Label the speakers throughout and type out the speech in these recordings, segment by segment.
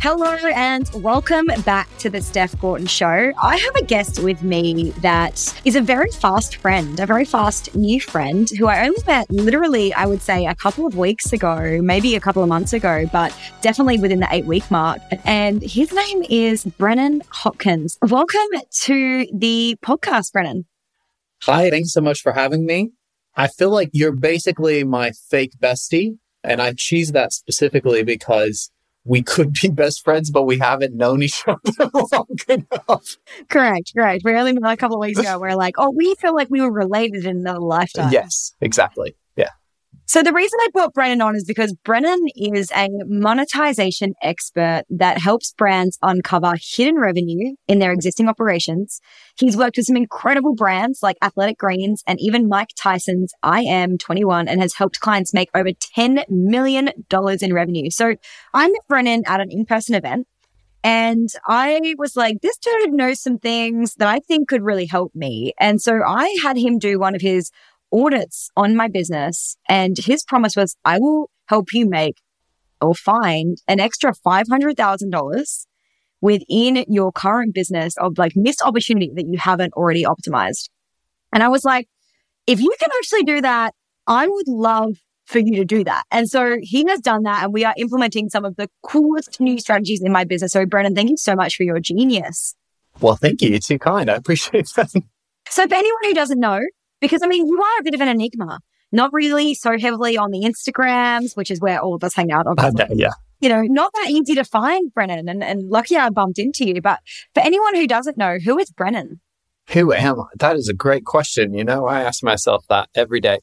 Speaker 1: Hello and welcome back to the Steph Gorton Show. I have a guest with me that is a very fast friend, a very fast new friend who I only met literally, I would say, a couple of weeks ago, maybe a couple of months ago, but definitely within the eight week mark. And his name is Brennan Hopkins. Welcome to the podcast, Brennan.
Speaker 2: Hi, thanks so much for having me. I feel like you're basically my fake bestie. And I choose that specifically because we could be best friends, but we haven't known each other long enough.
Speaker 1: Correct, correct. We only met a couple of weeks ago. We're like, oh, we feel like we were related in another lifetime.
Speaker 2: Yes, exactly.
Speaker 1: So the reason I brought Brennan on is because Brennan is a monetization expert that helps brands uncover hidden revenue in their existing operations. He's worked with some incredible brands like Athletic Greens and even Mike Tyson's I Am 21 and has helped clients make over $10 million in revenue. So I met Brennan at an in-person event and I was like, this dude knows some things that I think could really help me. And so I had him do one of his audits on my business. And his promise was, I will help you make or find an extra $500,000 within your current business of like missed opportunity that you haven't already optimized. And I was like, if you can actually do that, I would love for you to do that. And so he has done that and we are implementing some of the coolest new strategies in my business. So Brennan, thank you so much for your genius.
Speaker 2: Well, thank you. You're too kind. I appreciate that.
Speaker 1: So for anyone who doesn't know, because I mean, you are a bit of an enigma, not really so heavily on the Instagrams, which is where all of us hang out. Obviously.
Speaker 2: Okay, yeah.
Speaker 1: You know, not that easy to find, Brennan. And, and lucky I bumped into you. But for anyone who doesn't know, who is Brennan?
Speaker 2: Who am I? That is a great question. You know, I ask myself that every day.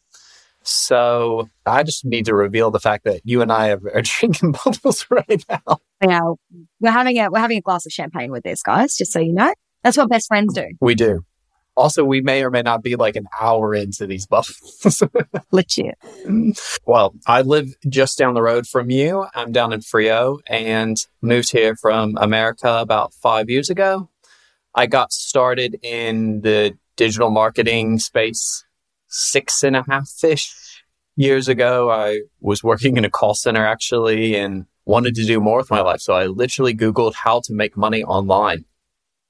Speaker 2: So I just need to reveal the fact that you and I are drinking bubbles right now.
Speaker 1: Yeah, we're having a we're having a glass of champagne with this, guys. Just so you know, that's what best friends do.
Speaker 2: We do. Also, we may or may not be like an hour into these bubbles.
Speaker 1: Legit.
Speaker 2: Well, I live just down the road from you. I'm down in Freo and moved here from America about five years ago. I got started in the digital marketing space six and a half ish years ago. I was working in a call center actually and wanted to do more with my life. So I literally Googled how to make money online.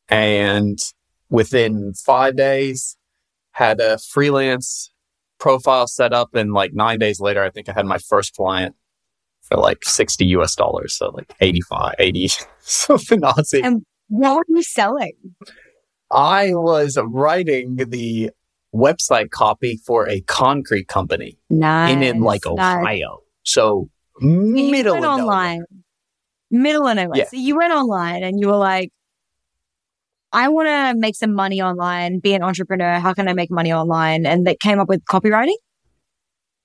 Speaker 2: And within five days, had a freelance profile set up. And like nine days later, I think I had my first client for like 60 US dollars. So like 85, 80, something Aussie.
Speaker 1: And what were you selling?
Speaker 2: I was writing the website copy for a concrete company
Speaker 1: nice,
Speaker 2: in, in like Ohio. Nice. So middle of
Speaker 1: online. Middle of nowhere. Yeah. So you went online and you were like, I want to make some money online, be an entrepreneur. How can I make money online? And that came up with copywriting.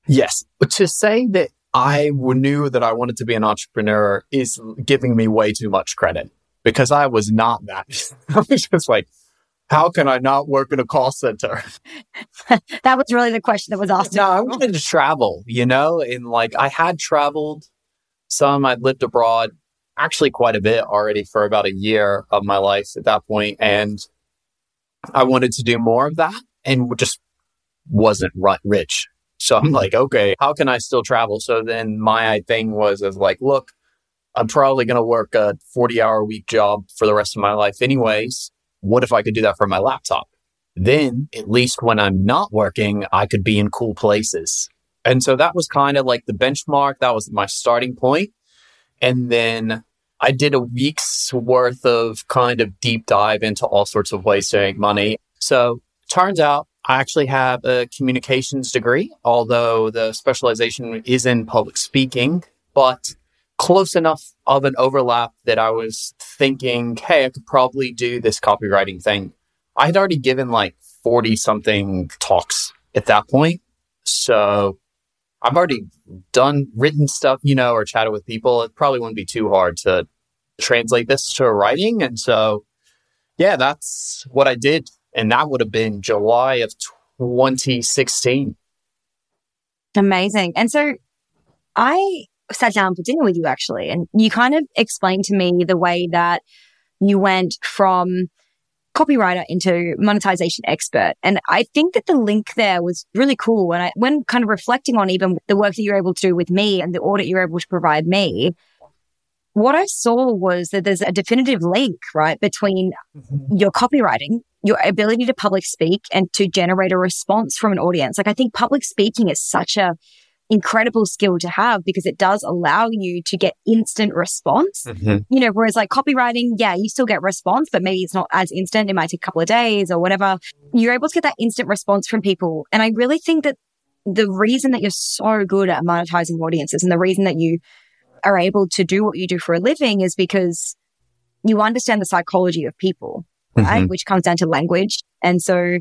Speaker 2: Yes. But to say that I knew that I wanted to be an entrepreneur is giving me way too much credit because I was not that. I was just like, how can I not work in a call center?
Speaker 1: that was really the question that was asked.
Speaker 2: No, I wanted to travel, you know, and like I had traveled some, I'd lived abroad actually quite a bit already for about a year of my life at that point, And I wanted to do more of that and just wasn't rich. So I'm like, okay, how can I still travel? So then my thing was, is like, look, I'm probably going to work a 40 hour week job for the rest of my life anyways. What if I could do that from my laptop? Then at least when I'm not working, I could be in cool places. And so that was kind of like the benchmark. That was my starting point. And then I did a week's worth of kind of deep dive into all sorts of ways to make money. So turns out I actually have a communications degree, although the specialization is in public speaking, but close enough of an overlap that I was thinking, hey, I could probably do this copywriting thing. I had already given like 40 something talks at that point. So I've already done written stuff, you know, or chatted with people. It probably wouldn't be too hard to translate this to writing. And so, yeah, that's what I did. And that would have been July of 2016.
Speaker 1: Amazing. And so I sat down for dinner with you actually, and you kind of explained to me the way that you went from copywriter into monetization expert. And I think that the link there was really cool. And I, when kind of reflecting on even the work that you're able to do with me and the audit you're able to provide me, what I saw was that there's a definitive link, right, between mm-hmm. your copywriting, your ability to public speak and to generate a response from an audience. Like I think public speaking is such a incredible skill to have because it does allow you to get instant response. Mm-hmm. You know, whereas like copywriting, yeah, you still get response, but maybe it's not as instant. It might take a couple of days or whatever. You're able to get that instant response from people. And I really think that the reason that you're so good at monetizing audiences and the reason that you are able to do what you do for a living is because you understand the psychology of people, right? Mm-hmm. Which comes down to language. And so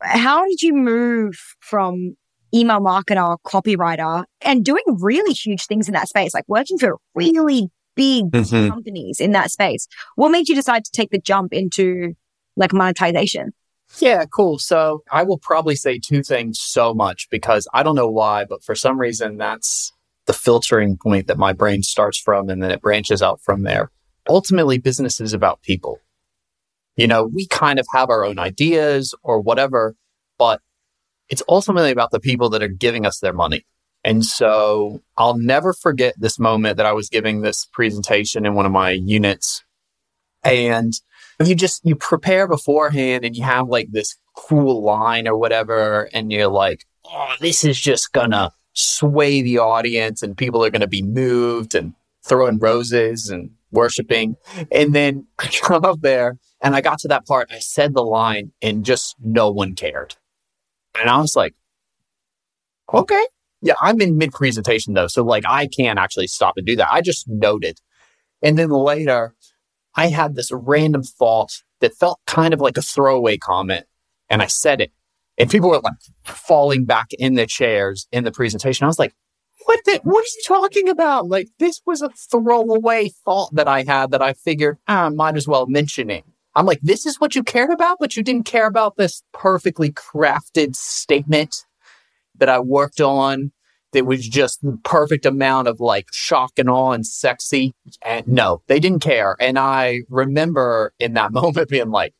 Speaker 1: how did you move from email marketer, copywriter, and doing really huge things in that space, like working for really big mm-hmm. companies in that space. What made you decide to take the jump into like monetization?
Speaker 2: Yeah, cool. So I will probably say two things so much because I don't know why, but for some reason that's the filtering point that my brain starts from and then it branches out from there. Ultimately, business is about people. You know, we kind of have our own ideas or whatever, but it's ultimately about the people that are giving us their money. And so I'll never forget this moment that I was giving this presentation in one of my units. And you just, you prepare beforehand and you have like this cool line or whatever. And you're like, oh, this is just gonna sway the audience and people are gonna be moved and throwing roses and worshiping. And then I come up there and I got to that part. I said the line and just no one cared. And I was like, okay. Yeah, I'm in mid presentation though. So like I can't actually stop and do that. I just noted. And then later I had this random thought that felt kind of like a throwaway comment. And I said it. And people were like falling back in the chairs in the presentation. I was like, what the, what are you talking about? Like this was a throwaway thought that I had that I figured ah, I might as well mention it. I'm like, this is what you cared about, but you didn't care about this perfectly crafted statement that I worked on that was just the perfect amount of like shock and awe and sexy. And no, they didn't care. And I remember in that moment being like,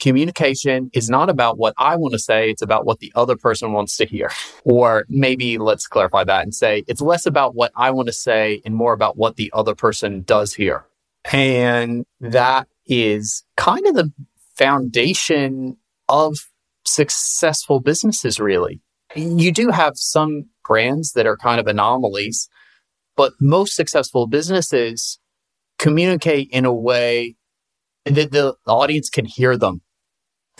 Speaker 2: communication is not about what I want to say. It's about what the other person wants to hear. Or maybe let's clarify that and say it's less about what I want to say and more about what the other person does hear. And that is kind of the foundation of successful businesses, really. You do have some brands that are kind of anomalies, but most successful businesses communicate in a way that the audience can hear them.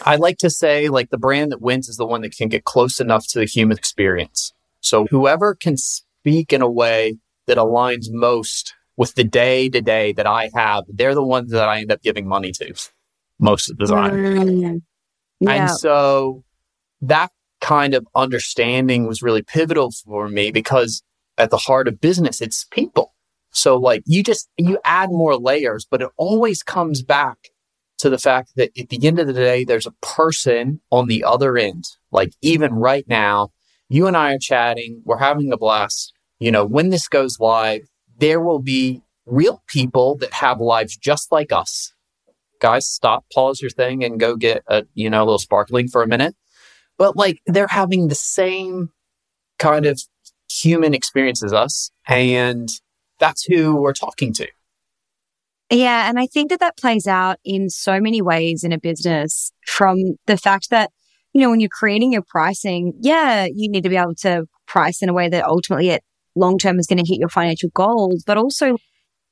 Speaker 2: I like to say, like, the brand that wins is the one that can get close enough to the human experience. So, whoever can speak in a way that aligns most with the day to day that I have, they're the ones that I end up giving money to most of the time. Mm, yeah. And so that kind of understanding was really pivotal for me because at the heart of business, it's people. So like you just, you add more layers, but it always comes back to the fact that at the end of the day, there's a person on the other end. Like even right now, you and I are chatting, we're having a blast. You know, when this goes live, there will be real people that have lives just like us. Guys, stop, pause your thing and go get a, you know, a little sparkling for a minute. But like they're having the same kind of human experience as us. And that's who we're talking to.
Speaker 1: Yeah. And I think that that plays out in so many ways in a business from the fact that, you know, when you're creating your pricing, yeah, you need to be able to price in a way that ultimately it long term is going to hit your financial goals, but also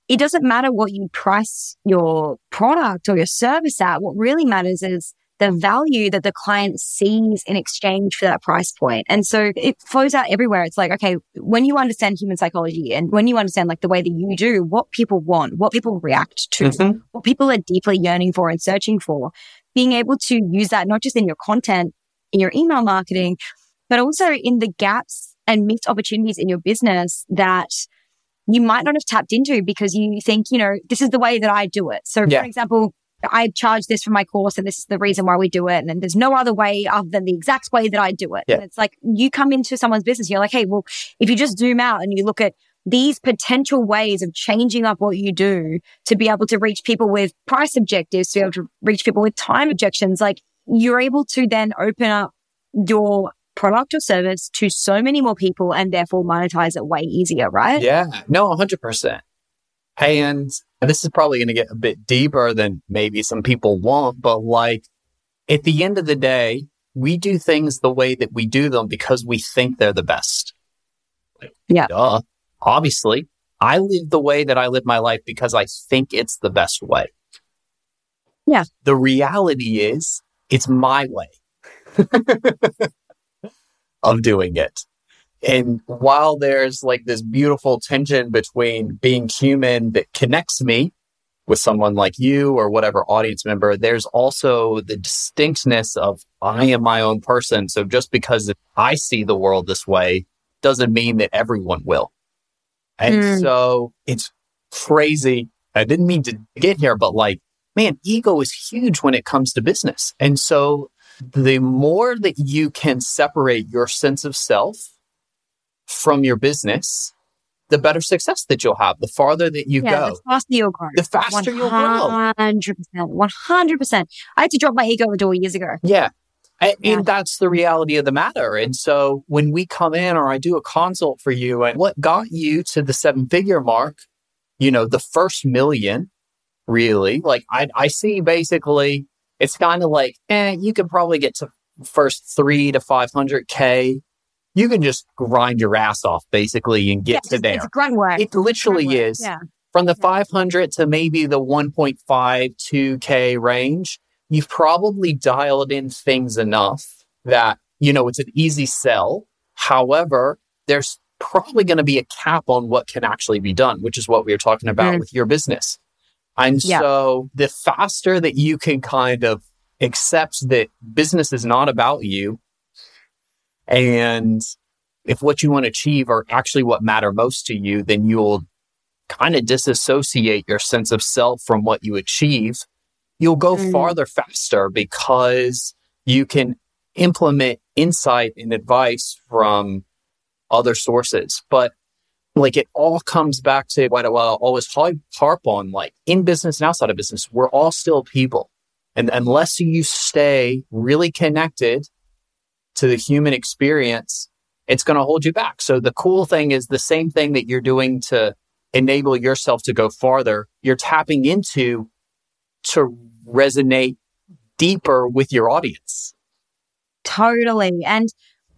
Speaker 1: it doesn't matter what you price your product or your service at. What really matters is the value that the client sees in exchange for that price point. And so it flows out everywhere. It's like, okay, when you understand human psychology and when you understand like the way that you do, what people want, what people react to, mm-hmm. what people are deeply yearning for and searching for, being able to use that not just in your content, in your email marketing, but also in the gaps and missed opportunities in your business that you might not have tapped into because you think, you know, this is the way that I do it. So, yeah. for example, I charge this for my course and this is the reason why we do it. And then there's no other way other than the exact way that I do it. Yeah. And it's like you come into someone's business, you're like, hey, well, if you just zoom out and you look at these potential ways of changing up what you do to be able to reach people with price objectives, to be able to reach people with time objections, like you're able to then open up your product or service to so many more people and therefore monetize it way easier, right?
Speaker 2: Yeah, no, 100%. And this is probably going to get a bit deeper than maybe some people want, but like at the end of the day, we do things the way that we do them because we think they're the best.
Speaker 1: Like, yeah.
Speaker 2: Duh. Obviously, I live the way that I live my life because I think it's the best way.
Speaker 1: Yeah.
Speaker 2: The reality is it's my way of doing it. And while there's like this beautiful tension between being human that connects me with someone like you or whatever audience member, there's also the distinctness of I am my own person. So just because I see the world this way doesn't mean that everyone will. And mm. so it's crazy. I didn't mean to get here, but like, man, ego is huge when it comes to business. And so the more that you can separate your sense of self from your business, the better success that you'll have. The farther that you yeah,
Speaker 1: go, the faster you'll grow.
Speaker 2: The faster 100%, you'll grow.
Speaker 1: Hundred percent, one hundred percent. I had to drop my ego the door years ago.
Speaker 2: Yeah. And, yeah. and that's the reality of the matter. And so when we come in or I do a consult for you and what got you to the seven figure mark, you know, the first million, really, like I, I see basically it's kind of like, eh, you can probably get to first three to 500K you can just grind your ass off basically and get yeah, to there.
Speaker 1: It's grunt work.
Speaker 2: It literally
Speaker 1: work.
Speaker 2: is.
Speaker 1: Yeah.
Speaker 2: From the yeah. 500 to maybe the 1.52K range, you've probably dialed in things enough that, you know, it's an easy sell. However, there's probably going to be a cap on what can actually be done, which is what we were talking about mm. with your business. And yeah. so the faster that you can kind of accept that business is not about you and if what you want to achieve are actually what matter most to you, then you'll kind of disassociate your sense of self from what you achieve. You'll go mm. farther faster because you can implement insight and advice from other sources. But like it all comes back to what I always harp on, like in business and outside of business, we're all still people. And unless you stay really connected to the human experience, it's going to hold you back. So the cool thing is the same thing that you're doing to enable yourself to go farther, you're tapping into to resonate deeper with your audience.
Speaker 1: Totally. And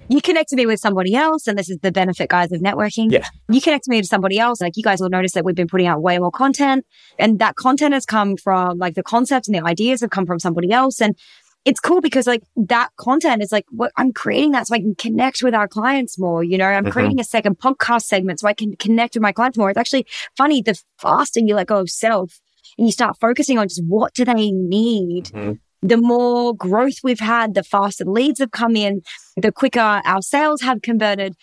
Speaker 1: you connected me with somebody else, and this is the benefit, guys, of networking.
Speaker 2: Yeah.
Speaker 1: You connect me to somebody else. Like you guys will notice that we've been putting out way more content, and that content has come from like the concepts and the ideas have come from somebody else. And it's cool because like that content is like what I'm creating that so I can connect with our clients more. You know, I'm mm-hmm. creating a second podcast segment so I can connect with my clients more. It's actually funny. The faster you let go of self and you start focusing on just what do they need. Mm-hmm. The more growth we've had, the faster leads have come in, the quicker our sales have converted,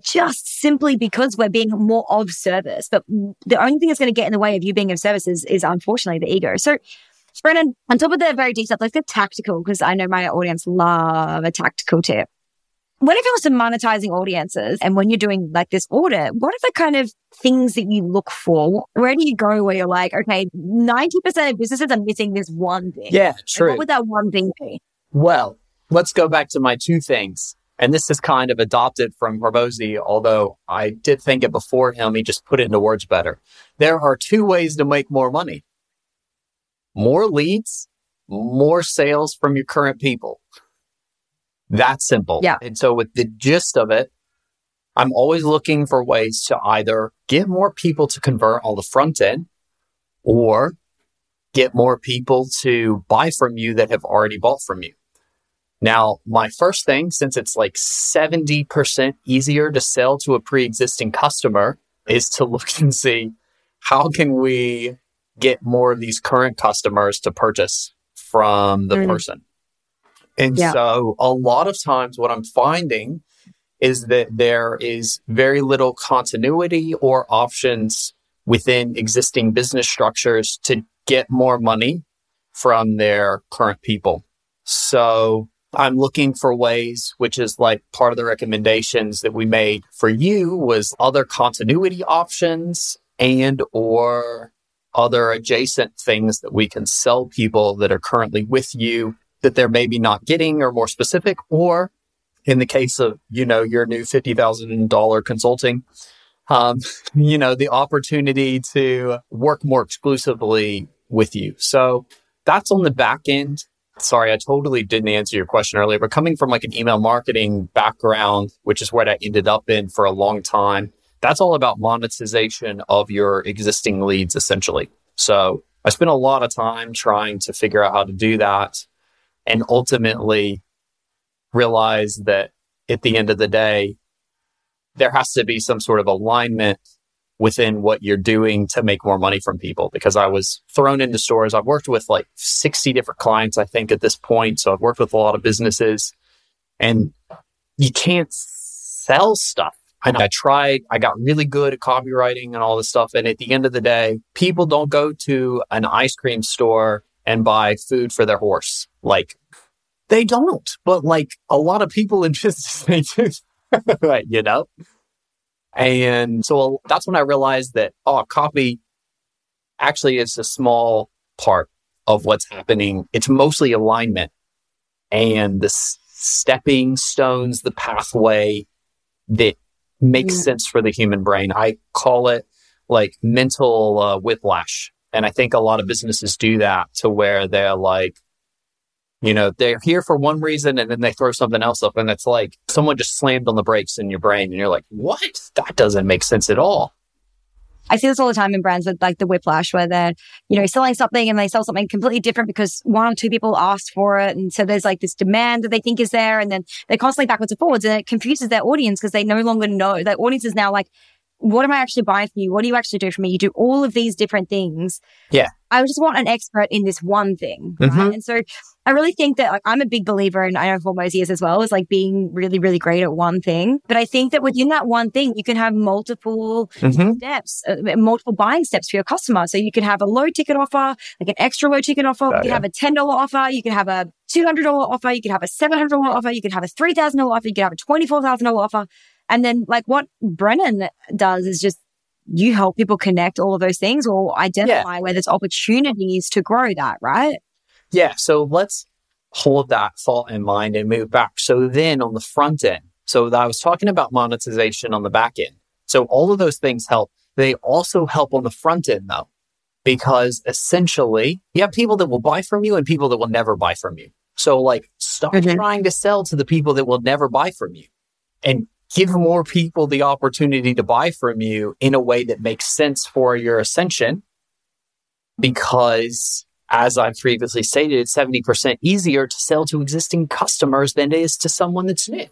Speaker 1: just simply because we're being more of service. But the only thing that's going to get in the way of you being of service is, is unfortunately the ego. So Brennan, on top of the very detailed, let's get tactical because I know my audience love a tactical tip. When it comes to monetizing audiences and when you're doing like this audit, what are the kind of things that you look for? Where do you go where you're like, okay, 90% of businesses are missing this one thing?
Speaker 2: Yeah, true.
Speaker 1: what would that one thing be?
Speaker 2: Well, let's go back to my two things. And this is kind of adopted from Hormozi, although I did think it before him. He just put it into words better. There are two ways to make more money more leads, more sales from your current people. That simple.
Speaker 1: Yeah.
Speaker 2: And so with the gist of it, I'm always looking for ways to either get more people to convert on the front end or get more people to buy from you that have already bought from you. Now, my first thing, since it's like 70% easier to sell to a pre-existing customer is to look and see how can we get more of these current customers to purchase from the mm. person. And yeah. so a lot of times what I'm finding is that there is very little continuity or options within existing business structures to get more money from their current people. So I'm looking for ways, which is like part of the recommendations that we made for you was other continuity options and or other adjacent things that we can sell people that are currently with you that they're maybe not getting or more specific or in the case of you know your new $50000 consulting um, you know, the opportunity to work more exclusively with you. So that's on the back end. Sorry, I totally didn't answer your question earlier, but coming from like an email marketing background, which is what I ended up in for a long time, that's all about monetization of your existing leads, essentially. So I spent a lot of time trying to figure out how to do that and ultimately realize that at the end of the day, there has to be some sort of alignment within what you're doing to make more money from people because I was thrown into stores. I've worked with like 60 different clients, I think, at this point. So I've worked with a lot of businesses and you can't sell stuff. And I tried, I got really good at copywriting and all this stuff. And at the end of the day, people don't go to an ice cream store and buy food for their horse. Like they don't, but like a lot of people in business, they do, right? You know? And so that's when I realized that, oh, copy actually is a small part of what's happening. It's mostly alignment and the stepping stones, the pathway that makes mm. sense for the human brain. I call it like mental uh, whiplash. And I think a lot of businesses do that to where they're like, you know, they're here for one reason and then they throw something else up and it's like someone just slammed on the brakes in your brain and you're like, what? That doesn't make sense at all.
Speaker 1: I see this all the time in brands with like the whiplash where they're, you know, selling something and they sell something completely different because one or two people asked for it. And so there's like this demand that they think is there. And then they're constantly backwards and forwards and it confuses their audience because they no longer know. Their audience is now like, what am I actually buying for you? What do you actually do for me? You do all of these different things.
Speaker 2: Yeah.
Speaker 1: I just want an expert in this one thing. Right? Mm-hmm. And so I really think that like, I'm a big believer, and I know Hormozi years as well, is like being really, really great at one thing. But I think that within that one thing, you can have multiple mm-hmm. steps, uh, multiple buying steps for your customer. So you can have a low ticket offer, like an extra low ticket offer. Oh, you can yeah. have a $10 offer. You can have a $200 offer. You can have a $700 offer. You can have a $3,000 offer. You can have a $24,000 offer. And then like what Brennan does is just you help people connect all of those things or identify yeah. where there's opportunities to grow that, right?
Speaker 2: Yeah. So let's hold that thought in mind and move back. So then on the front end, so I was talking about monetization on the back end. So all of those things help. They also help on the front end though, because essentially you have people that will buy from you and people that will never buy from you. So like stop mm-hmm. trying to sell to the people that will never buy from you and give more people the opportunity to buy from you in a way that makes sense for your ascension. Because as I've previously stated, it's 70% easier to sell to existing customers than it is to someone that's new.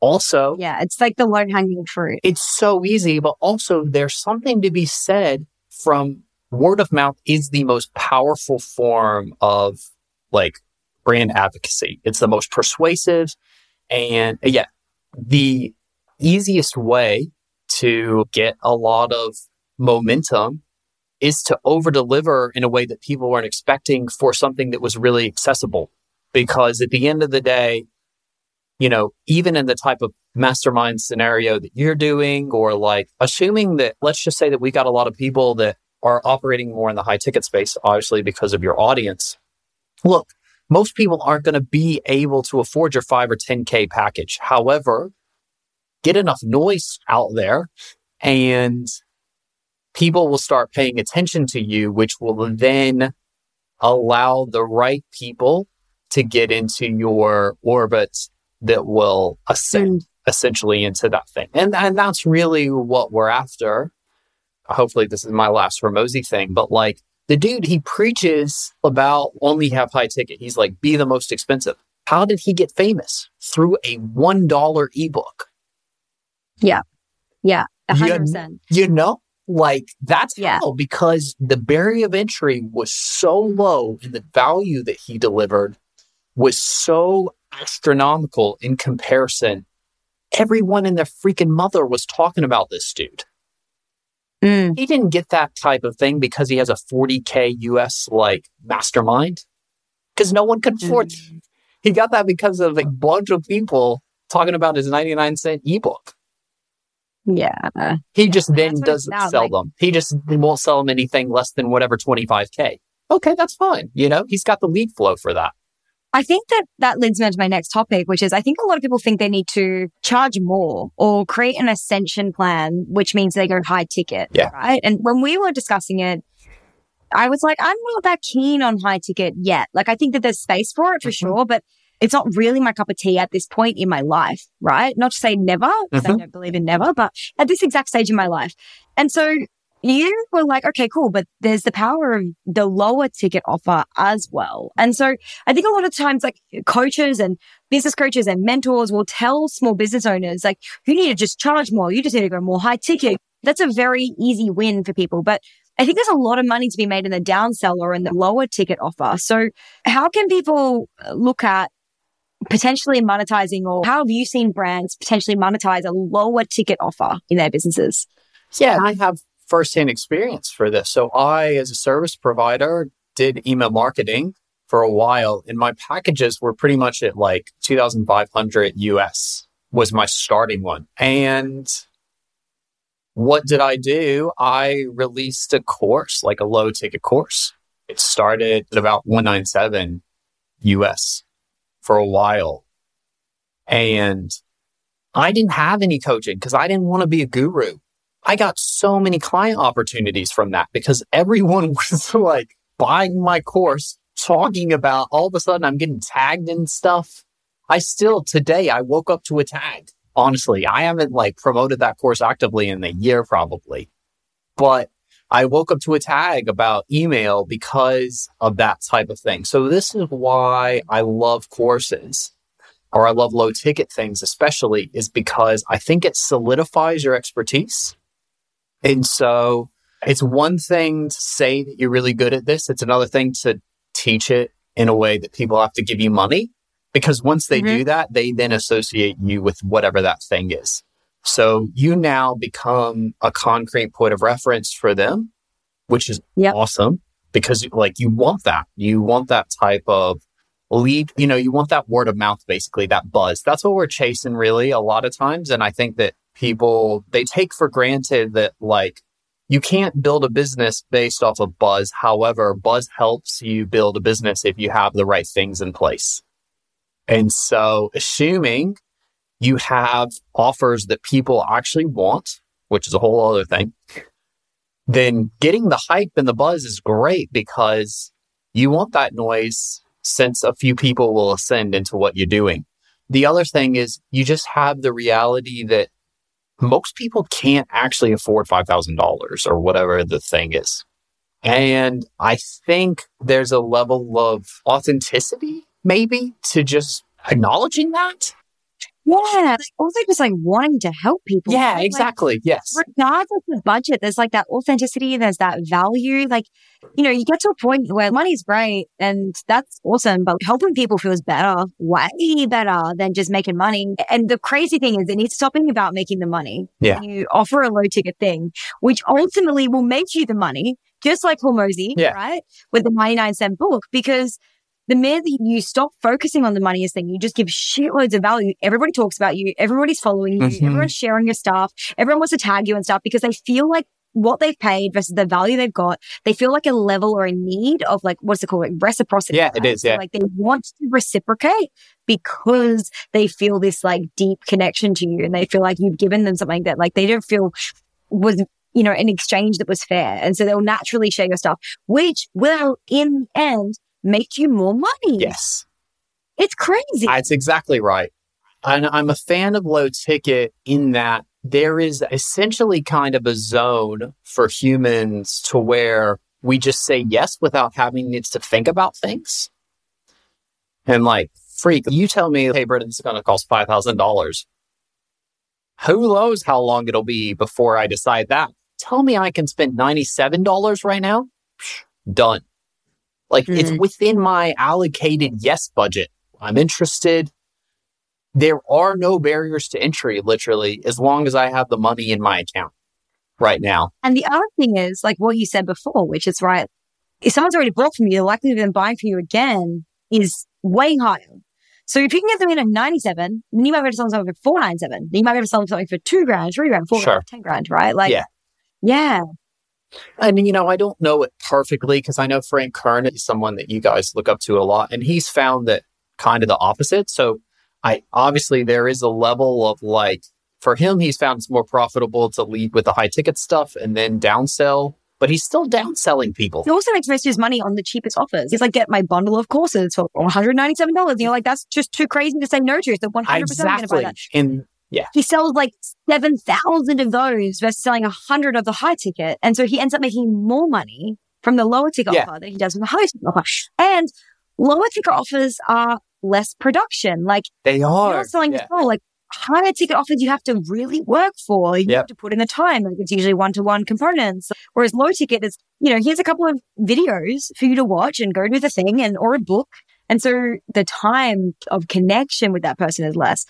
Speaker 2: Also,
Speaker 1: yeah, it's like the low hanging fruit.
Speaker 2: It's so easy, but also there's something to be said from word of mouth is the most powerful form of like brand advocacy. It's the most persuasive. And yeah, the easiest way to get a lot of momentum is to over deliver in a way that people weren't expecting for something that was really accessible. Because at the end of the day, you know, even in the type of mastermind scenario that you're doing, or like assuming that, let's just say that we got a lot of people that are operating more in the high ticket space, obviously because of your audience. Look, most people aren't going to be able to afford your five or 10K package. However, get enough noise out there and people will start paying attention to you, which will then allow the right people to get into your orbit that will ascend mm. essentially into that thing. And, and that's really what we're after. Hopefully, this is my last Hormozi thing, but like the dude, he preaches about only have high ticket. He's like, be the most expensive. How did he get famous? Through a $1 ebook.
Speaker 1: Yeah. Yeah. 100%.
Speaker 2: You, you know, like that's yeah. how, because the barrier of entry was so low and the value that he delivered was so astronomical in comparison. Everyone and their freaking mother was talking about this dude. Mm. He didn't get that type of thing because he has a 40K US like mastermind because no one could afford mm. He got that because of a bunch of people talking about his 99 cent ebook.
Speaker 1: Yeah.
Speaker 2: He just then doesn't sell like. them. He just won't sell them anything less than whatever 25K. Okay, that's fine. You know, he's got the lead flow for that.
Speaker 1: I think that that leads me to my next topic, which is I think a lot of people think they need to charge more or create an ascension plan, which means they go high ticket.
Speaker 2: Yeah.
Speaker 1: Right. And when we were discussing it, I was like, I'm not that keen on high ticket yet. Like, I think that there's space for it for mm-hmm. sure, but it's not really my cup of tea at this point in my life, right? Not to say never, because mm-hmm. I don't believe in never, but at this exact stage in my life. And so you were like, okay, cool, but there's the power of the lower ticket offer as well. And so I think a lot of times, like coaches and business coaches and mentors will tell small business owners, like, you need to just charge more. You just need to go more high ticket. That's a very easy win for people. But I think there's a lot of money to be made in the downsell or in the lower ticket offer. So how can people look at potentially monetizing or how have you seen brands potentially monetize a lower ticket offer in their businesses?
Speaker 2: Yeah, I have firsthand experience for this. So I, as a service provider, did email marketing for a while and my packages were pretty much at like 2500 US was my starting one. And what did I do? I released a course, like a low ticket course. It started at about 197 US for a while. And I didn't have any coaching because I didn't want to be a guru. I got so many client opportunities from that because everyone was like buying my course, talking about all of a sudden I'm getting tagged and stuff. I still today, I woke up to a tag. Honestly, I haven't like promoted that course actively in a year probably, but I woke up to a tag about email because of that type of thing. So this is why I love courses or I love low ticket things, especially is because I think it solidifies your expertise. And so it's one thing to say that you're really good at this. It's another thing to teach it in a way that people have to give you money because once they mm-hmm. do that, they then associate you with whatever that thing is. So you now become a concrete point of reference for them, which is yep. awesome because like you want that. You want that type of lead, you know, you want that word of mouth, basically that buzz. That's what we're chasing really a lot of times. And I think that people, they take for granted that like you can't build a business based off of buzz. However, buzz helps you build a business if you have the right things in place. And so assuming you have offers that people actually want, which is a whole other thing, then getting the hype and the buzz is great because you want that noise since a few people will ascend into what you're doing. The other thing is you just have the reality that most people can't actually afford $5,000 or whatever the thing is. And I think there's a level of authenticity, maybe, to just acknowledging that.
Speaker 1: Yeah. Also just like wanting to help people.
Speaker 2: Yeah, exactly.
Speaker 1: Like,
Speaker 2: yes.
Speaker 1: Regardless of budget, there's like that authenticity, there's that value. Like, you know, you get to a point where money's great and that's awesome, but helping people feels better, way better than just making money. And the crazy thing is it needs to stop being about making the money.
Speaker 2: Yeah.
Speaker 1: You offer a low ticket thing, which ultimately will make you the money, just like Hormozi, yeah. right? With the 99 cent book, because the minute that you stop focusing on the money is thing, you just give shitloads of value. Everybody talks about you. Everybody's following you. Mm-hmm. Everyone's sharing your stuff. Everyone wants to tag you and stuff because they feel like what they've paid versus the value they've got, they feel like a level or a need of like, what's it called? Like reciprocity.
Speaker 2: Yeah, right? it is. Yeah.
Speaker 1: So like they want to reciprocate because they feel this like deep connection to you and they feel like you've given them something that like they don't feel was, you know, an exchange that was fair. And so they'll naturally share your stuff, which will in the end make you more money.
Speaker 2: Yes.
Speaker 1: It's crazy.
Speaker 2: That's exactly right. And I'm a fan of low ticket in that there is essentially kind of a zone for humans to where we just say yes without having needs to think about things. And like, freak, you tell me, hey, Brennan, this is going to cost $5,000. Who knows how long it'll be before I decide that? Tell me I can spend $97 right now. Done. Like mm-hmm. it's within my allocated yes budget. I'm interested. There are no barriers to entry, literally, as long as I have the money in my account right now.
Speaker 1: And the other thing is, like what you said before, which is right. If someone's already bought from you, the likelihood of them buying from you again is way higher. So if you can get them in at 97, then you might be able to sell them something for 497. Then you might be able to sell them something for two grand, three grand, four sure. grand, 10 grand, right? Like,
Speaker 2: yeah.
Speaker 1: Yeah.
Speaker 2: Mean, you know, I don't know it perfectly because I know Frank Kern is someone that you guys look up to a lot. And he's found that kind of the opposite. So I obviously there is a level of like for him, he's found it's more profitable to lead with the high ticket stuff and then downsell but he's still downselling people.
Speaker 1: He also makes most of his money on the cheapest offers. He's like, get my bundle of courses for $197. And you're like, that's just too crazy to say no to. So 100%
Speaker 2: exactly.
Speaker 1: going to buy that.
Speaker 2: And yeah.
Speaker 1: He sells like 7,000 of those versus selling 100 of the high ticket. And so he ends up making more money from the lower ticket yeah. offer than he does from the high ticket offer. And lower ticket offers are less production. Like
Speaker 2: they are.
Speaker 1: You're selling yeah. like higher ticket offers you have to really work for. You yep. have to put in the time. Like it's usually one to one components. Whereas low ticket is, you know, here's a couple of videos for you to watch and go do the thing and or a book. And so the time of connection with that person is less.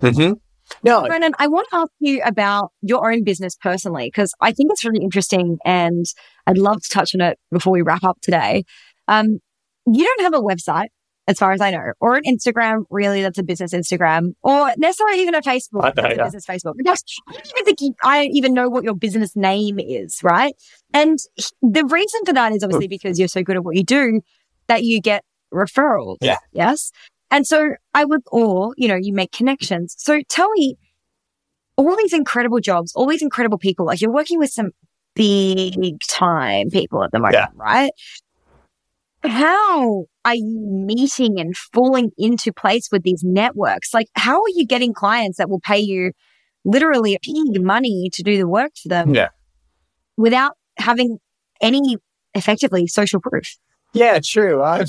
Speaker 2: Mm-hmm. No.
Speaker 1: Brennan, I want to ask you about your own business personally, because I think it's really interesting and I'd love to touch on it before we wrap up today. Um, you don't have a website as far as I know, or an Instagram. Really, that's a business Instagram, or necessarily even a Facebook. Know, that's yeah. a business Facebook. Because I don't even think you, I even know what your business name is, right? And the reason for that is obviously because you're so good at what you do that you get referrals.
Speaker 2: Yeah.
Speaker 1: Yes. And so I would, or, you know, you make connections. So tell me all these incredible jobs, all these incredible people, like you're working with some big time people at the moment, yeah. right? How are you meeting and falling into place with these networks? Like, how are you getting clients that will pay you literally a big money to do the work for them
Speaker 2: yeah.
Speaker 1: without having any effectively social proof?
Speaker 2: Yeah, true. I,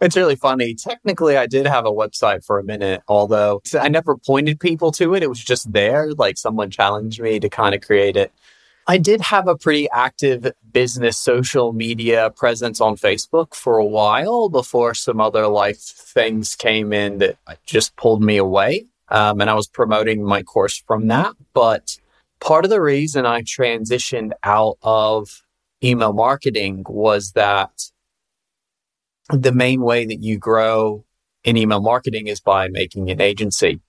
Speaker 2: it's really funny. Technically, I did have a website for a minute, although I never pointed people to it. It was just there. Like someone challenged me to kind of create it. I did have a pretty active business social media presence on Facebook for a while before some other life things came in that just pulled me away. Um, and I was promoting my course from that. But part of the reason I transitioned out of email marketing was that the main way that you grow in email marketing is by making an agency.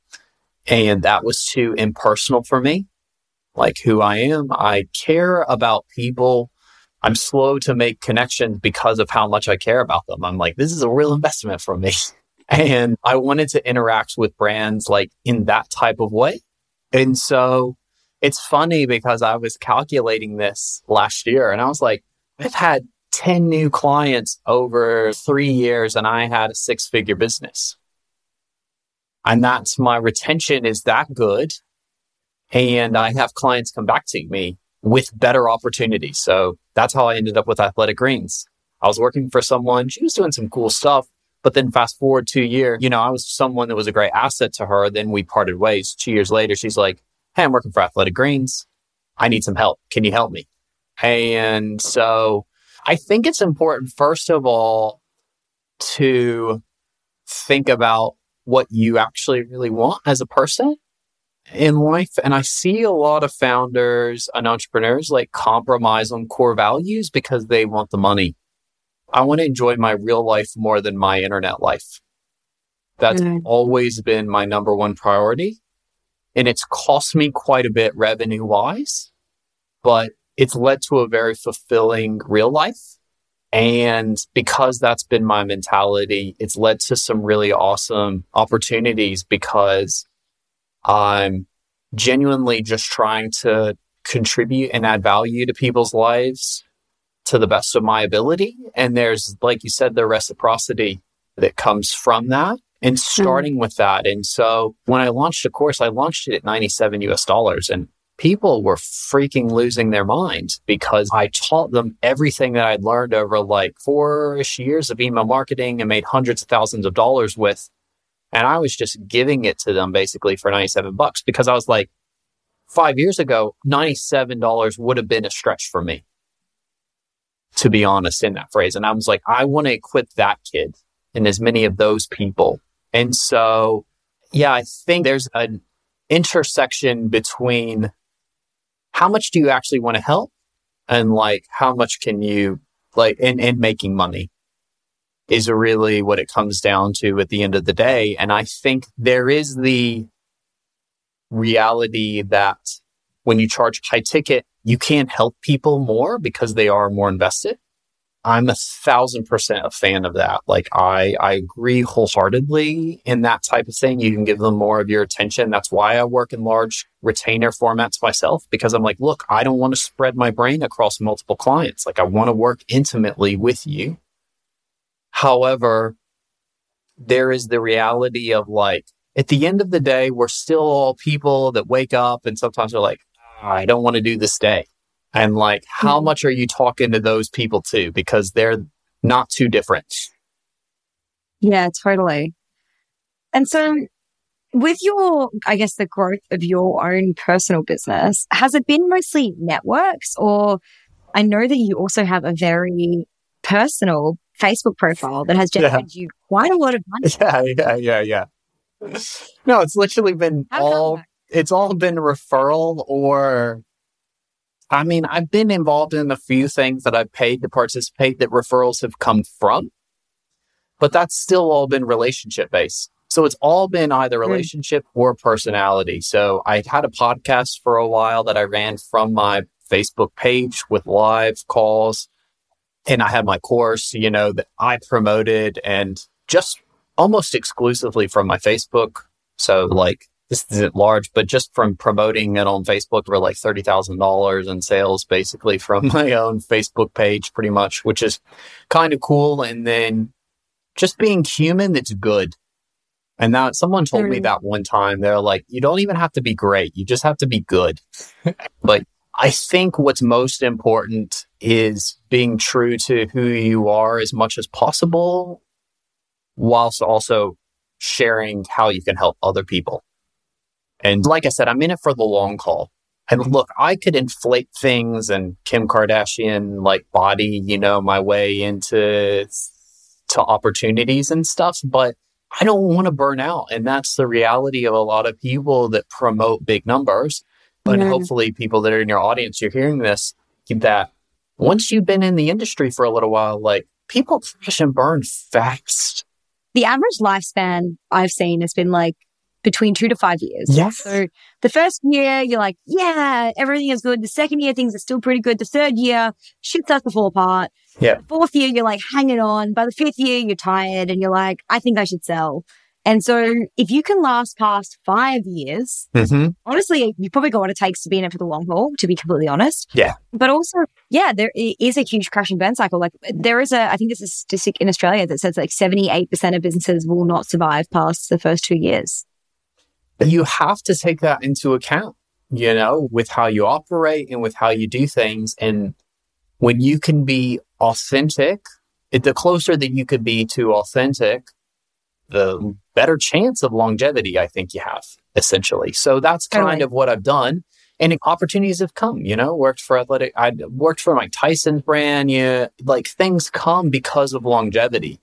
Speaker 2: And that was too impersonal for me like who I am. I care about people. I'm slow to make connections because of how much I care about them. I'm like, this is a real investment for me. And I wanted to interact with brands like in that type of way. And so it's funny because I was calculating this last year and I was like, I've had 10 new clients over three years and I had a six figure business. And that's my retention is that good. And I have clients come back to me with better opportunities. So that's how I ended up with Athletic Greens. I was working for someone, she was doing some cool stuff. But then fast forward two years, you know, I was someone that was a great asset to her. Then we parted ways. Two years later, she's like, Hey, I'm working for Athletic Greens. I need some help. Can you help me? And so I think it's important, first of all, to think about what you actually really want as a person in life. And I see a lot of founders and entrepreneurs like compromise on core values because they want the money. I want to enjoy my real life more than my internet life. That's mm. always been my number one priority. And it's cost me quite a bit revenue wise, but it's led to a very fulfilling real life. And because that's been my mentality, it's led to some really awesome opportunities because I'm genuinely just trying to contribute and add value to people's lives to the best of my ability. And there's, like you said, the reciprocity that comes from that and hmm. starting mm with that. And so when I launched a course, I launched it at 97 US dollars and people were freaking losing their minds because I taught them everything that I'd learned over like four ish years of email marketing and made hundreds of thousands of dollars with and I was just giving it to them basically for 97 bucks because I was like, five years ago, $97 would have been a stretch for me, to be honest, in that phrase. And I was like, I want to equip that kid and as many of those people. And so, yeah, I think there's an intersection between how much do you actually want to help and like how much can you like in, in making money is really what it comes down to at the end of the day. And I think there is the reality that when you charge high ticket, you can't help people more because they are more invested. I'm a thousand percent a fan of that. Like I, I agree wholeheartedly in that type of thing. You can give them more of your attention. That's why I work in large retainer formats myself because I'm like, look, I don't want to spread my brain across multiple clients. Like I want to work intimately with you. However, there is the reality of like, at the end of the day, we're still all people that wake up and sometimes are like, I don't want to do this day. And like, how mm-hmm. much are you talking to those people too? Because they're not too different.
Speaker 1: Yeah, totally. And so with your, I guess, the growth of your own personal business, has it been mostly networks or I know that you also have a very personal Facebook profile that has generated yeah. you quite a lot of money.
Speaker 2: Yeah, yeah, yeah, yeah. No, it's literally been How all, it's all been referral or I mean, I've been involved in a few things that I've paid to participate that referrals have come from, but that's still all been relationship based. So it's all been either hmm. relationship or personality. So I had a podcast for a while that I ran from my Facebook page with live calls. And I had my course, you know, that I promoted and just almost exclusively from my Facebook. So like this isn't large, but just from promoting it on Facebook for like $30,000 in sales, basically from my own Facebook page, pretty much, which is kind of cool. And then just being human, that's good. And now someone told me mm. that one time, they're like, you don't even have to be great. You just have to be good. but I think what's most important is being true to who you are as much as possible, whilst also sharing how you can help other people. And like I said, I'm in it for the long haul. And look, I could inflate things and Kim Kardashian like body, you know, my way into to opportunities and stuff, but I don't want to burn out. And that's the reality of a lot of people that promote big numbers. But mm-hmm. hopefully people that are in your audience, you're hearing this, that once you've been in the industry for a little while, like people crash and burn fast.
Speaker 1: The average lifespan I've seen has been like between two to five years.
Speaker 2: Yes.
Speaker 1: So the first year, you're like, yeah, everything is good. The second year, things are still pretty good. The third year, shit starts to fall apart.
Speaker 2: Yeah.
Speaker 1: The fourth year, you're like hanging on. By the fifth year, you're tired and you're like, I think I should sell. And so if you can last past five years, mm-hmm. honestly, you probably got what it takes to be in it for the long haul, to be completely honest.
Speaker 2: Yeah.
Speaker 1: But also, yeah, there is a huge crash and burn cycle. Like there is a, I think there's a statistic in Australia that says like 78% of businesses will not survive past the first two years
Speaker 2: you have to take that into account, you know, with how you operate and with how you do things. And when you can be authentic, it, the closer that you could be to authentic, the better chance of longevity I think you have, essentially. So that's kind totally. of what I've done. And opportunities have come, you know, worked for athletic, I worked for Mike Tyson's brand. Yeah. Like things come because of longevity.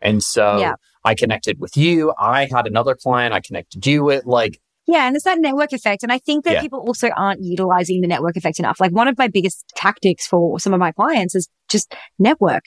Speaker 2: And so yeah. I connected with you. I had another client I connected you with. Like,
Speaker 1: yeah, and it's that network effect. And I think that yeah. people also aren't utilizing the network effect enough. Like one of my biggest tactics for some of my clients is just network.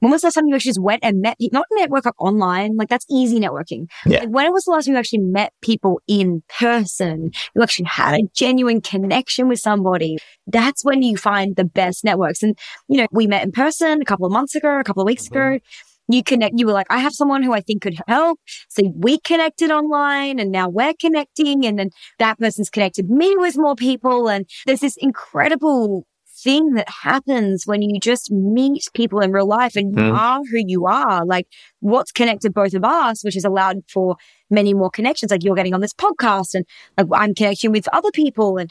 Speaker 1: When was the last time you actually just went and met, people? not network up online, like that's easy networking.
Speaker 2: Yeah.
Speaker 1: Like when was the last time you actually met people in person? You actually had a genuine connection with somebody. That's when you find the best networks. And, you know, we met in person a couple of months ago, a couple of weeks mm-hmm. ago you connect, you were like, I have someone who I think could help. So we connected online and now we're connecting and then that person's connected me with more people. And there's this incredible thing that happens when you just meet people in real life and you mm. are who you are. Like what's connected both of us, which has allowed for many more connections. Like you're getting on this podcast and like I'm connecting with other people and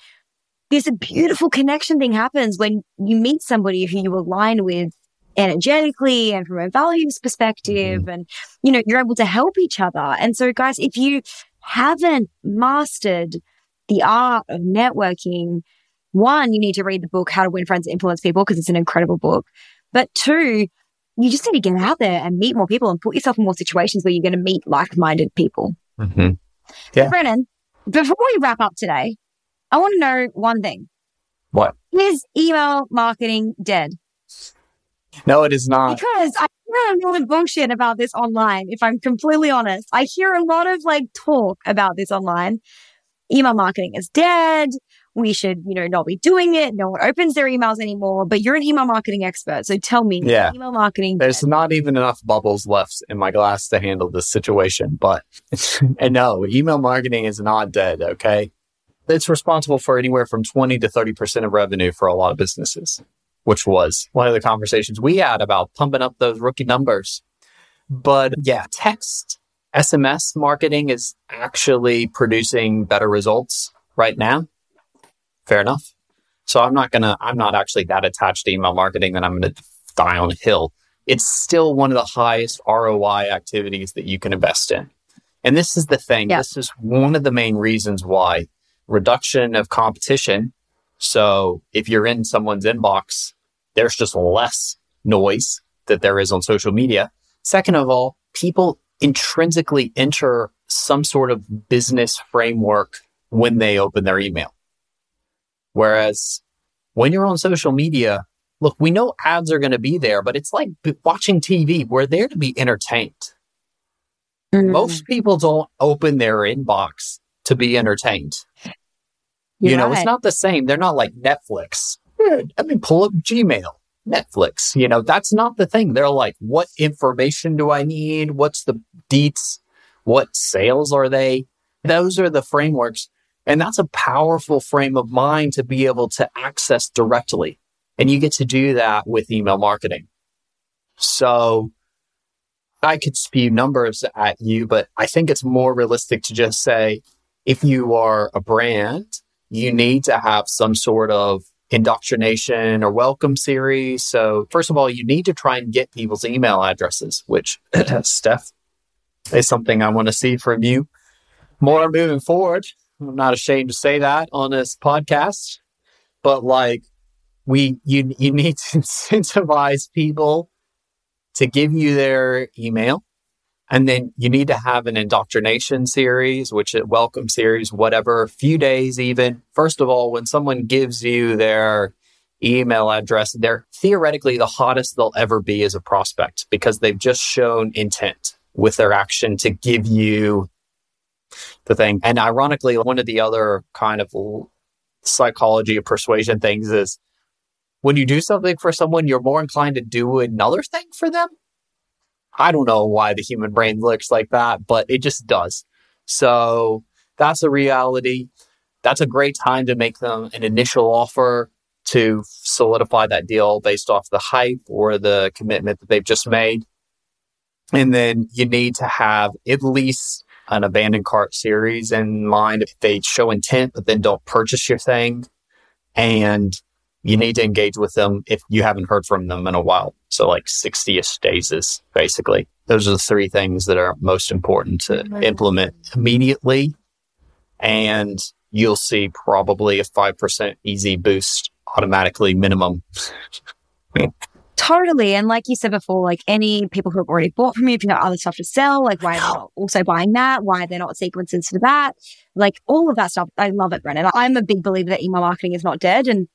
Speaker 1: there's a beautiful connection thing happens when you meet somebody who you align with energetically and from a values perspective. Mm-hmm. And, you know, you're able to help each other. And so guys, if you haven't mastered the art of networking, one, you need to read the book, How to Win Friends and Influence People, because it's an incredible book. But two, you just need to get out there and meet more people and put yourself in more situations where you're going to meet like-minded people.
Speaker 2: Mm-hmm. Yeah.
Speaker 1: So Brennan, before we wrap up today, I want to know one thing.
Speaker 2: What?
Speaker 1: Is email marketing dead?
Speaker 2: No, it is not.
Speaker 1: Because I hear a lot of bullshit about this online, if I'm completely honest. I hear a lot of like talk about this online. Email marketing is dead. we should, you know, not be doing it. No one opens their emails anymore, but you're an email marketing expert. So tell me,
Speaker 2: Yeah.
Speaker 1: email marketing.
Speaker 2: There's not even enough bubbles left in my glass to handle this situation. But and no, email marketing is not dead. Okay. It's responsible for anywhere from 20 to 30% of revenue for a lot of businesses, which was one of the conversations we had about pumping up those rookie numbers. But yeah, text, SMS marketing is actually producing better results right now. Fair enough. So I'm not going to, I'm not actually that attached to email marketing that I'm going to die on a hill it's still one of the highest ROI activities that you can invest in. And this is the thing.
Speaker 1: Yeah.
Speaker 2: This is one of the main reasons why reduction of competition. So if you're in someone's inbox, there's just less noise that there is on social media. Second of all, people intrinsically enter some sort of business framework when they open their email. Whereas when you're on social media, look, we know ads are going to be there, but it's like watching TV. We're there to be entertained.
Speaker 1: Mm.
Speaker 2: Most people don't open their inbox to be entertained.
Speaker 1: You're
Speaker 2: you know,
Speaker 1: right.
Speaker 2: it's not the same. They're not like Netflix. I mean, pull up Gmail, Netflix. You know, that's not the thing. They're like, what information do I need? What's the deets? What sales are they? Those are the frameworks. And that's a powerful frame of mind to be able to access directly. And you get to do that with email marketing. So I could spew numbers at you, but I think it's more realistic to just say if you are a brand, you need to have some sort of indoctrination or welcome series. So, first of all, you need to try and get people's email addresses, which, Steph, is something I want to see from you more moving forward. I'm not ashamed to say that on this podcast, but like, we you you need to incentivize people to give you their email and then you need to have an indoctrination series which a welcome series whatever a few days even first of all when someone gives you their email address they're theoretically the hottest they'll ever be as a prospect because they've just shown intent with their action to give you the thing and ironically one of the other kind of psychology of persuasion things is when you do something for someone, you're more inclined to do another thing for them. I don't know why the human brain looks like that, but it just does. So that's a reality. That's a great time to make them an initial offer to solidify that deal based off the hype or the commitment that they've just made. And then you need to have at least an abandoned cart series in mind if they show intent, but then don't purchase your thing. And you need to engage with them if you haven't heard from them in a while. So like 60ish days is basically, those are the three things that are most important to mm-hmm. implement immediately. And you'll see probably a 5% easy boost automatically minimum.
Speaker 1: Totally. And like you said before, like any people who have already bought from you, if you got other stuff to sell, like why they're not also buying that, why are they're not sequences for that, like all of that stuff. I love it, Brennan. I'm a big believer that email marketing is not dead. And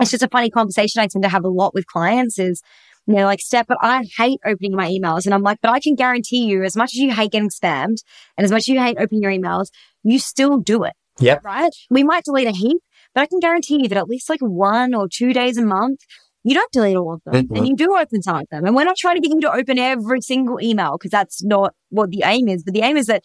Speaker 1: it's just a funny conversation I tend to have a lot with clients is, you know, like, Steph, but I hate opening my emails. And I'm like, but I can guarantee you, as much as you hate getting spammed and as much as you hate opening your emails, you still do it.
Speaker 2: Yep.
Speaker 1: Right? We might delete a heap, but I can guarantee you that at least like one or two days a month, you don't delete all of them
Speaker 2: Mhm.
Speaker 1: and you do open some of them. And we're not trying to get you to open every single email because that's not what the aim is. But the aim is that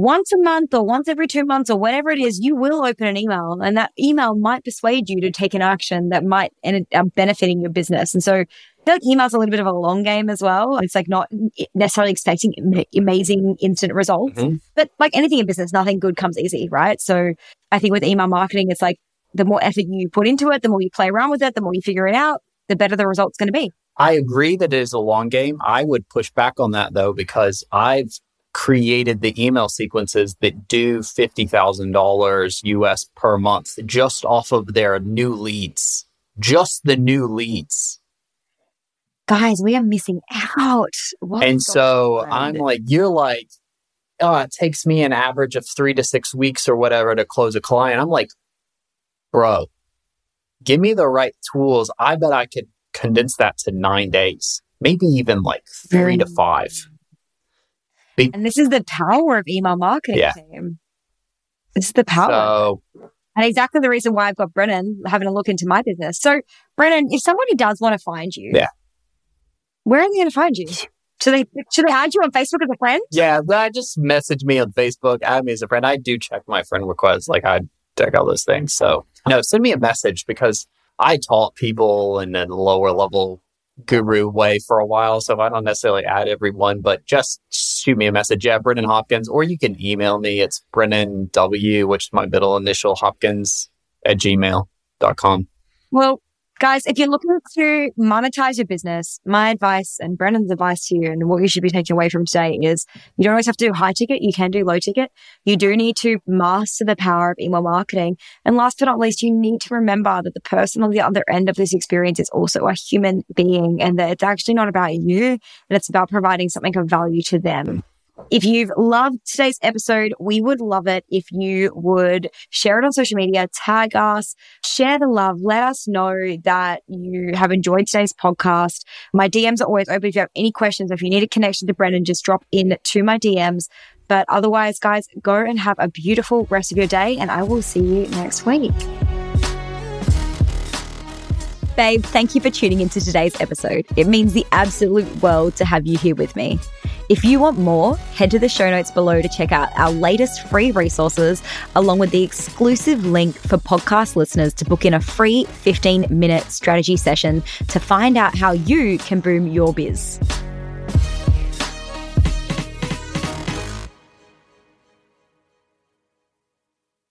Speaker 1: once a month or once every two months or whatever it is, you will open an email and that email might persuade you to take an action that might end up benefiting your business. And so I feel like email's a little bit of a long game as well. It's like not necessarily expecting amazing instant results,
Speaker 2: Mhm.
Speaker 1: but like anything in business, nothing good comes easy, right? So I think with email marketing, it's like the more effort you put into it, the more you play around with it, the more you figure it out, the better the result's going to be.
Speaker 2: I agree that it is a long game. I would push back on that though, because I've created the email sequences that do $50,000 US per month just off of their new leads, just the new leads.
Speaker 1: Guys, we are missing out. What
Speaker 2: and so? I'm like, you're like, oh, it takes me an average of three to six weeks or whatever to close a client. I'm like, bro, give me the right tools. I bet I could condense that to nine days, maybe even like three to
Speaker 1: Mm. And this is the power of email marketing
Speaker 2: Yeah.
Speaker 1: team. This is the power.
Speaker 2: So
Speaker 1: And exactly the reason why I've got Brennan having a look into my business. So, Brennan, if somebody does want to find you,
Speaker 2: Yeah.
Speaker 1: where are they going to find you? Should they should they add you on Facebook as a friend?
Speaker 2: Yeah, just message me on Facebook, add me as a friend. I do check my friend requests, like I check all those things. So no, send me a message because I taught people in a lower level guru way for a while. So I don't necessarily add everyone, but just shoot me a message. Yeah, Brennan Hopkins, or you can email me. It's Brennan W, which is my middle initial Hopkins at gmail.com.
Speaker 1: Well, guys, if you're looking to monetize your business, my advice and Brennan's advice to you and what you should be taking away from today is you don't always have to do high ticket. You can do low ticket. You do need to master the power of email marketing. And last but not least, you need to remember that the person on the other end of this experience is also a human being and that it's actually not about you and it's about providing something of value to them. If you've loved today's episode, we would love it if you would share it on social media, tag us, share the love, let us know that you have enjoyed today's podcast. My DMs are always open. If you have any questions, if you need a connection to Brennan, just drop in to my DMs. But otherwise, guys, go and have a beautiful rest of your day, and I will see you next week. Babe, thank you for tuning into today's episode. It means the absolute world to have you here with me. If you want more, head to the show notes below to check out our latest free resources, along with the exclusive link for podcast listeners to book in a free 15 minute strategy session to find out how you can boom your biz.